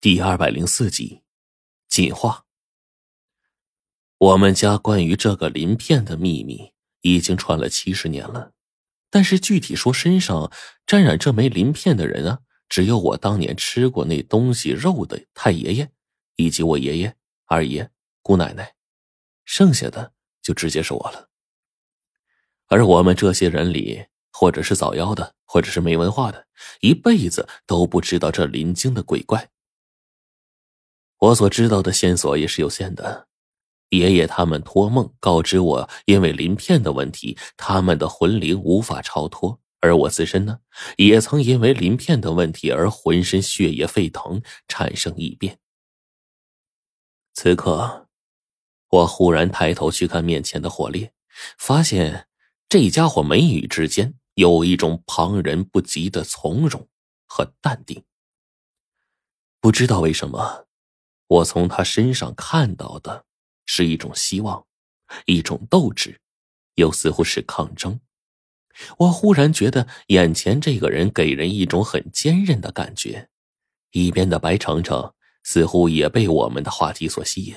第二百零四集，进化。我们家关于这个鳞片的秘密已经传了七十年了，但是具体说身上沾染这枚鳞片的人啊，只有我当年吃过那东西肉的太爷爷，以及我爷爷、二爷、姑奶奶，剩下的就直接是我了。而我们这些人里，或者是早夭的，或者是没文化的，一辈子都不知道这鳞精的鬼怪。我所知道的线索也是有限的。爷爷他们托梦告知我，因为鳞片的问题，他们的魂灵无法超脱。而我自身呢，也曾因为鳞片的问题而浑身血液沸腾，产生异变。此刻，我忽然抬头去看面前的火烈，发现这家伙眉宇之间有一种旁人不及的从容和淡定。不知道为什么。我从他身上看到的是一种希望，一种斗志，又似乎是抗争。我忽然觉得眼前这个人给人一种很坚韧的感觉。一边的白程程似乎也被我们的话题所吸引，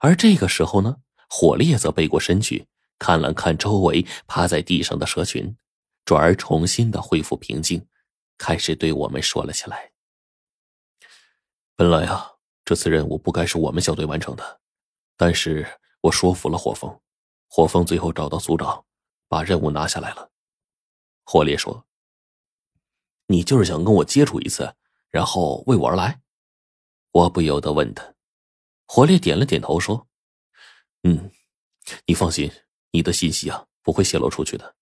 而这个时候呢，火烈则背过身去，看了看周围趴在地上的蛇群，转而重新的恢复平静，开始对我们说了起来。本来啊。这次任务不该是我们小队完成的，但是我说服了火风，火风最后找到组长，把任务拿下来了。火烈说：“你就是想跟我接触一次，然后为我而来？”我不由得问他。火烈点了点头说：“嗯，你放心，你的信息啊不会泄露出去的。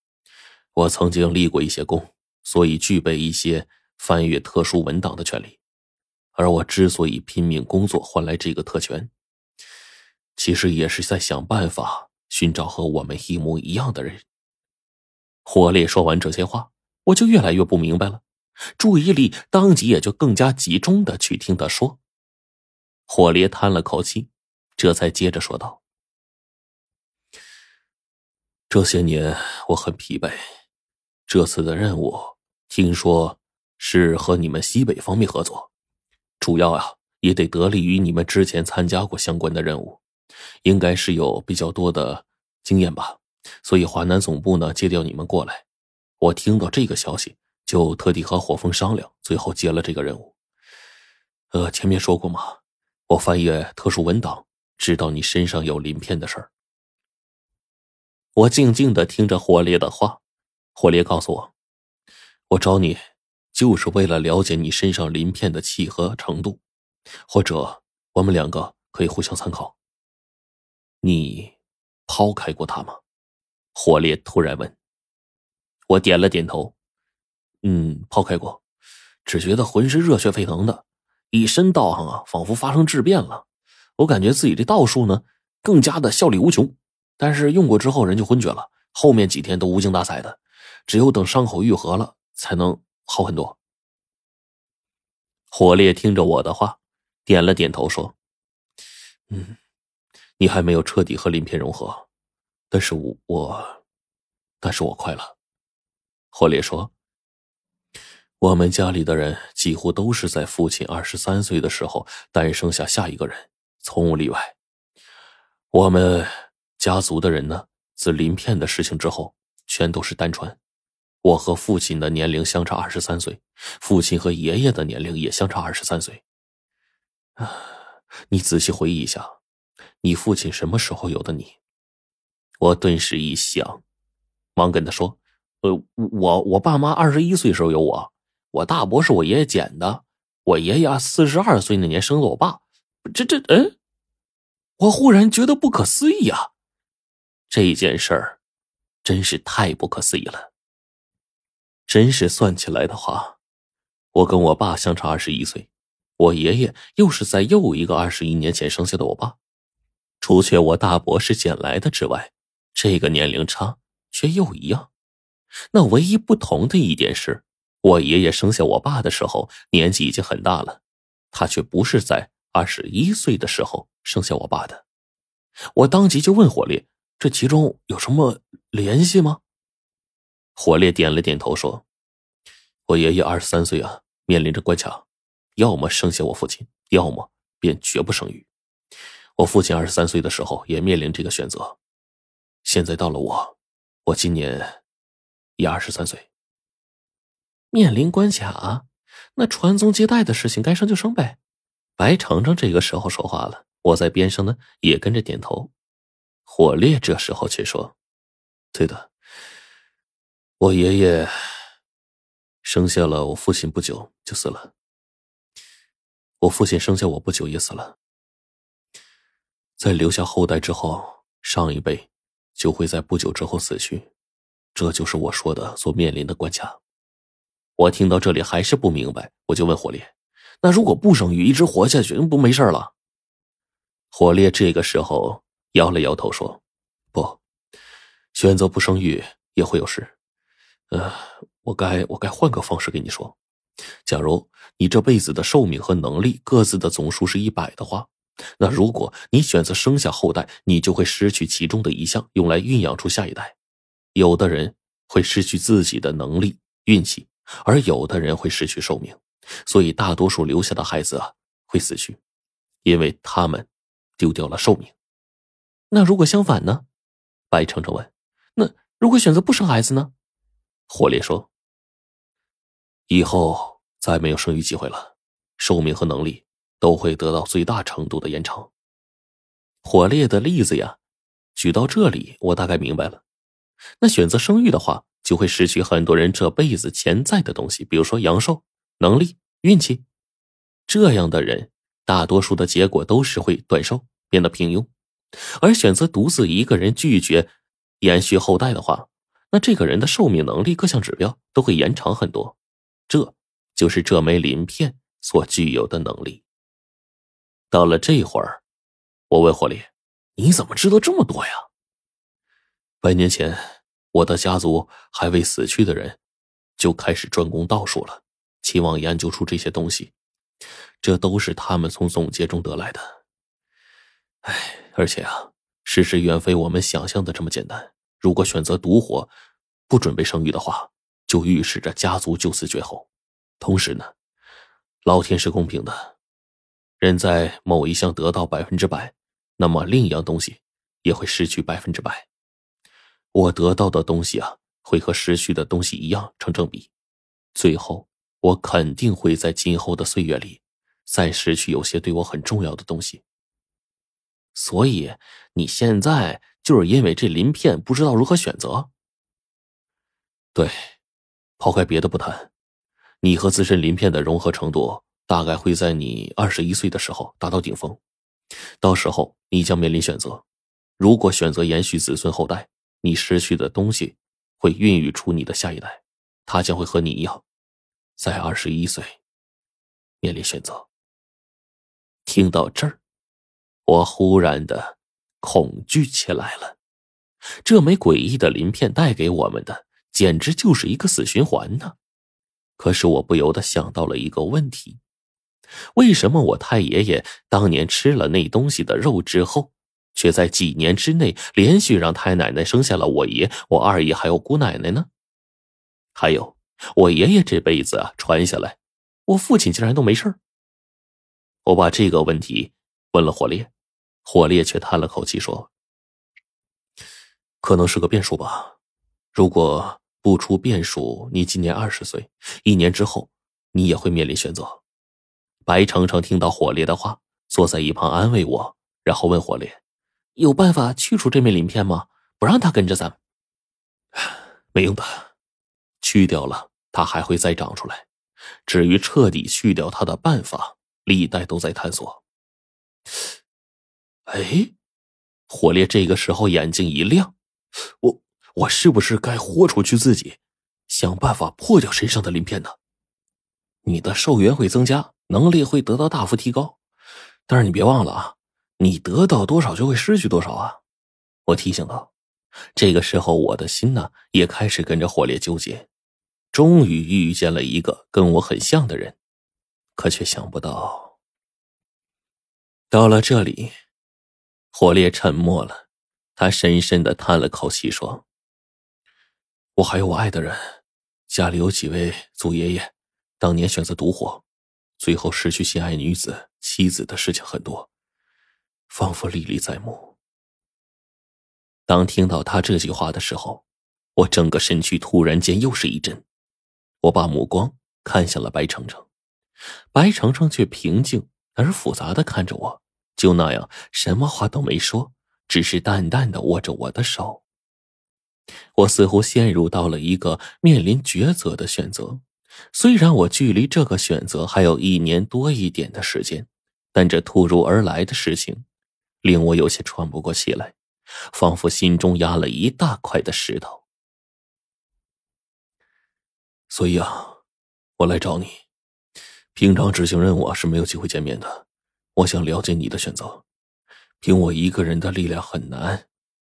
我曾经立过一些功，所以具备一些翻阅特殊文档的权利。”而我之所以拼命工作换来这个特权，其实也是在想办法寻找和我们一模一样的人。火烈说完这些话，我就越来越不明白了，注意力当即也就更加集中的去听他说。火烈叹了口气，这才接着说道：“这些年我很疲惫，这次的任务听说是和你们西北方面合作。”主要啊，也得得力于你们之前参加过相关的任务，应该是有比较多的经验吧。所以华南总部呢，借调你们过来。我听到这个消息，就特地和火风商量，最后接了这个任务。呃，前面说过嘛，我翻阅特殊文档，知道你身上有鳞片的事儿。我静静的听着火烈的话，火烈告诉我，我找你。就是为了了解你身上鳞片的契合程度，或者我们两个可以互相参考。你抛开过他吗？火烈突然问。我点了点头，嗯，抛开过，只觉得浑身热血沸腾的，一身道行啊，仿佛发生质变了。我感觉自己的道术呢，更加的效力无穷。但是用过之后人就昏厥了，后面几天都无精打采的，只有等伤口愈合了才能。好很多。火烈听着我的话，点了点头，说：“嗯，你还没有彻底和鳞片融合，但是我我，但是我快了。”火烈说：“我们家里的人几乎都是在父亲二十三岁的时候诞生下下一个人，从无例外。我们家族的人呢，自鳞片的事情之后，全都是单传。”我和父亲的年龄相差二十三岁，父亲和爷爷的年龄也相差二十三岁。啊，你仔细回忆一下，你父亲什么时候有的你？我顿时一想，忙跟他说：“呃，我我爸妈二十一岁时候有我，我大伯是我爷爷捡的，我爷爷四十二岁那年生了我爸。这这嗯，我忽然觉得不可思议啊！这件事儿真是太不可思议了。”真是算起来的话，我跟我爸相差二十一岁，我爷爷又是在又一个二十一年前生下的我爸，除却我大伯是捡来的之外，这个年龄差却又一样。那唯一不同的一点是，我爷爷生下我爸的时候年纪已经很大了，他却不是在二十一岁的时候生下我爸的。我当即就问火烈：“这其中有什么联系吗？”火烈点了点头，说：“我爷爷二十三岁啊，面临着关卡，要么生下我父亲，要么便绝不生育。我父亲二十三岁的时候也面临这个选择，现在到了我，我今年也二十三岁，面临关卡，那传宗接代的事情该生就生呗。白程程这个时候说话了，我在边上呢也跟着点头。火烈这时候却说：“对的，我爷爷生下了我父亲不久就死了，我父亲生下我不久也死了。在留下后代之后，上一辈就会在不久之后死去，这就是我说的所面临的关卡。”我听到这里还是不明白，我就问火烈：“那如果不生育，一直活下去，不没事了？”火烈这个时候。摇了摇头说：“不，选择不生育也会有事。呃，我该我该换个方式跟你说。假如你这辈子的寿命和能力各自的总数是一百的话，那如果你选择生下后代，你就会失去其中的一项，用来孕养出下一代。有的人会失去自己的能力、运气，而有的人会失去寿命。所以，大多数留下的孩子啊会死去，因为他们丢掉了寿命。”那如果相反呢？白程程问。那如果选择不生孩子呢？火烈说：“以后再没有生育机会了，寿命和能力都会得到最大程度的延长。”火烈的例子呀，举到这里，我大概明白了。那选择生育的话，就会失去很多人这辈子潜在的东西，比如说阳寿、能力、运气。这样的人，大多数的结果都是会短寿，变得平庸。而选择独自一个人拒绝延续后代的话，那这个人的寿命、能力各项指标都会延长很多。这就是这枚鳞片所具有的能力。到了这会儿，我问霍利：“你怎么知道这么多呀？”百年前，我的家族还未死去的人就开始专攻道术了，期望研究出这些东西。这都是他们从总结中得来的。唉。而且啊，事实远非我们想象的这么简单。如果选择独活，不准备生育的话，就预示着家族就此绝后。同时呢，老天是公平的，人在某一项得到百分之百，那么另一样东西也会失去百分之百。我得到的东西啊，会和失去的东西一样成正比。最后，我肯定会在今后的岁月里，再失去有些对我很重要的东西。所以你现在就是因为这鳞片不知道如何选择。对，抛开别的不谈，你和自身鳞片的融合程度大概会在你二十一岁的时候达到顶峰，到时候你将面临选择。如果选择延续子孙后代，你失去的东西会孕育出你的下一代，他将会和你一样，在二十一岁面临选择。听到这儿。我忽然的恐惧起来了，这枚诡异的鳞片带给我们的，简直就是一个死循环呢。可是我不由得想到了一个问题：为什么我太爷爷当年吃了那东西的肉之后，却在几年之内连续让太奶奶生下了我爷、我二爷还有姑奶奶呢？还有，我爷爷这辈子啊传下来，我父亲竟然都没事我把这个问题问了火烈。火烈却叹了口气说：“可能是个变数吧。如果不出变数，你今年二十岁，一年之后，你也会面临选择。”白程程听到火烈的话，坐在一旁安慰我，然后问火烈：“有办法去除这枚鳞片吗？不让他跟着咱们？”“没用的，去掉了，它还会再长出来。至于彻底去掉它的办法，历代都在探索。”哎，火烈这个时候眼睛一亮，我我是不是该豁出去自己，想办法破掉身上的鳞片呢？你的寿元会增加，能力会得到大幅提高，但是你别忘了啊，你得到多少就会失去多少啊！我提醒道。这个时候，我的心呢也开始跟着火烈纠结，终于遇见了一个跟我很像的人，可却想不到，到了这里。火烈沉默了，他深深的叹了口气，说：“我还有我爱的人，家里有几位祖爷爷，当年选择独活，最后失去心爱女子妻子的事情很多，仿佛历历在目。当听到他这句话的时候，我整个身躯突然间又是一震。我把目光看向了白程程，白程程却平静而复杂的看着我，就那样什么话都没说，只是淡淡的握着我的手。我似乎陷入到了一个面临抉择的选择，虽然我距离这个选择还有一年多一点的时间，但这突如而来的事情，令我有些喘不过气来。仿佛心中压了一大块的石头，所以啊，我来找你。平常执行任务是没有机会见面的，我想了解你的选择。凭我一个人的力量很难，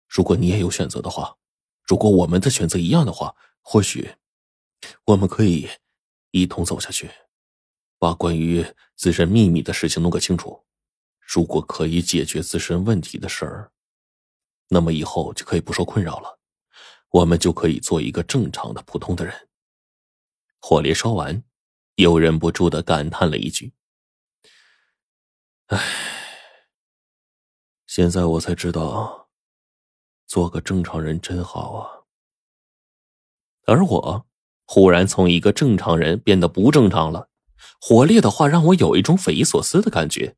如果你也有选择的话，如果我们的选择一样的话，或许我们可以一同走下去，把关于自身秘密的事情弄个清楚。如果可以解决自身问题的事儿。那么以后就可以不受困扰了，我们就可以做一个正常的普通的人。火烈说完，又忍不住的感叹了一句：“唉，现在我才知道，做个正常人真好啊。”而我忽然从一个正常人变得不正常了。火烈的话让我有一种匪夷所思的感觉。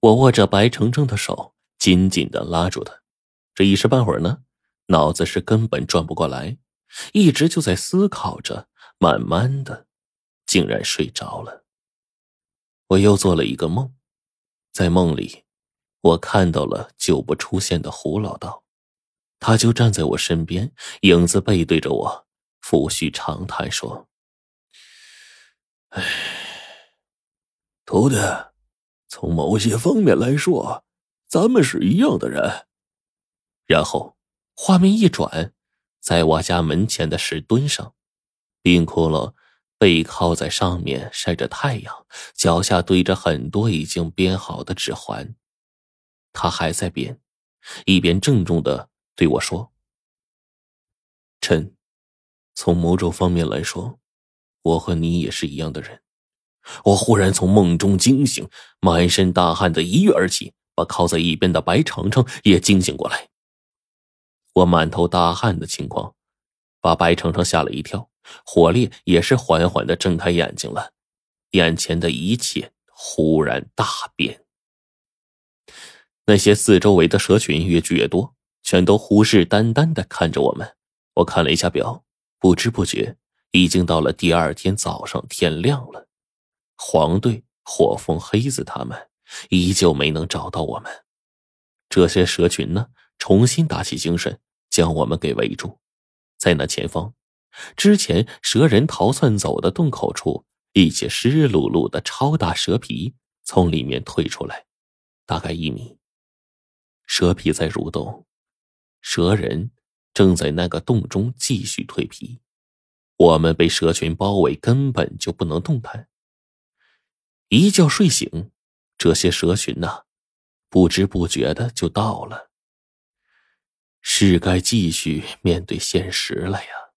我握着白程程的手，紧紧的拉住他。这一时半会儿呢，脑子是根本转不过来，一直就在思考着，慢慢的，竟然睡着了。我又做了一个梦，在梦里，我看到了久不出现的胡老道，他就站在我身边，影子背对着我，抚须长叹说：“哎，徒弟，从某些方面来说，咱们是一样的人。”然后，画面一转，在我家门前的石墩上，冰窟窿背靠在上面晒着太阳，脚下堆着很多已经编好的指环。他还在编，一边郑重的对我说：“臣，从某种方面来说，我和你也是一样的人。”我忽然从梦中惊醒，满身大汗的一跃而起，把靠在一边的白程程也惊醒过来。我满头大汗的情况，把白程程吓了一跳。火烈也是缓缓的睁开眼睛了，眼前的一切忽然大变。那些四周围的蛇群越聚越多，全都虎视眈眈的看着我们。我看了一下表，不知不觉已经到了第二天早上，天亮了。黄队、火风、黑子他们依旧没能找到我们。这些蛇群呢？重新打起精神，将我们给围住。在那前方，之前蛇人逃窜走的洞口处，一截湿漉漉的超大蛇皮从里面退出来，大概一米。蛇皮在蠕动，蛇人正在那个洞中继续蜕皮。我们被蛇群包围，根本就不能动弹。一觉睡醒，这些蛇群呐，不知不觉的就到了。是该继续面对现实了呀。